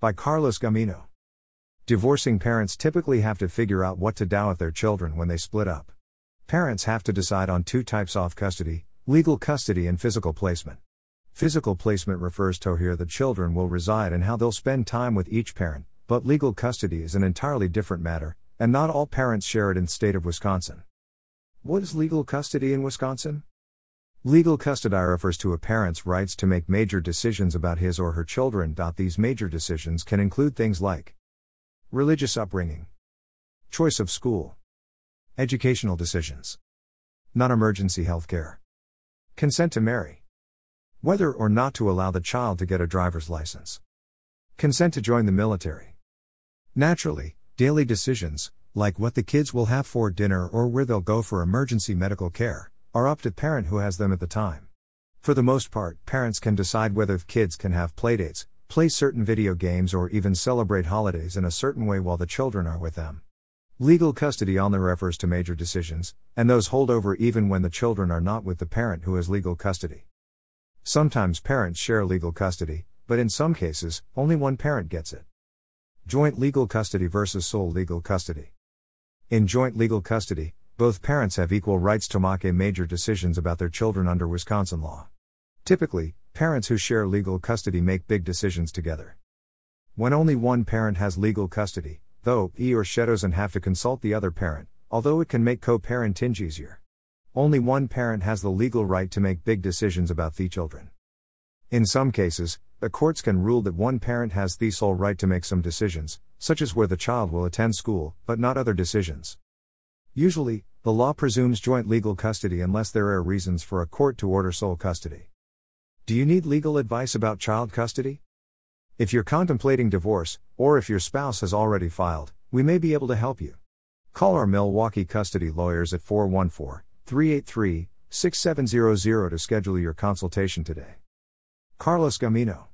By Carlos Gamino. Divorcing parents typically have to figure out what to do with their children when they split up. Parents have to decide on two types of custody legal custody and physical placement. Physical placement refers to where the children will reside and how they'll spend time with each parent, but legal custody is an entirely different matter, and not all parents share it in the state of Wisconsin. What is legal custody in Wisconsin? Legal custody refers to a parent's rights to make major decisions about his or her children. These major decisions can include things like religious upbringing, choice of school, educational decisions, non emergency health care, consent to marry, whether or not to allow the child to get a driver's license, consent to join the military. Naturally, daily decisions, like what the kids will have for dinner or where they'll go for emergency medical care, are up to parent who has them at the time. For the most part, parents can decide whether kids can have playdates, play certain video games, or even celebrate holidays in a certain way while the children are with them. Legal custody on only refers to major decisions, and those hold over even when the children are not with the parent who has legal custody. Sometimes parents share legal custody, but in some cases, only one parent gets it. Joint legal custody versus sole legal custody. In joint legal custody, both parents have equal rights to make major decisions about their children under Wisconsin law. Typically, parents who share legal custody make big decisions together. When only one parent has legal custody, though, he or she doesn't have to consult the other parent, although it can make co parenting easier. Only one parent has the legal right to make big decisions about the children. In some cases, the courts can rule that one parent has the sole right to make some decisions, such as where the child will attend school, but not other decisions. Usually, the law presumes joint legal custody unless there are reasons for a court to order sole custody. Do you need legal advice about child custody? If you're contemplating divorce, or if your spouse has already filed, we may be able to help you. Call our Milwaukee custody lawyers at 414 383 6700 to schedule your consultation today. Carlos Gamino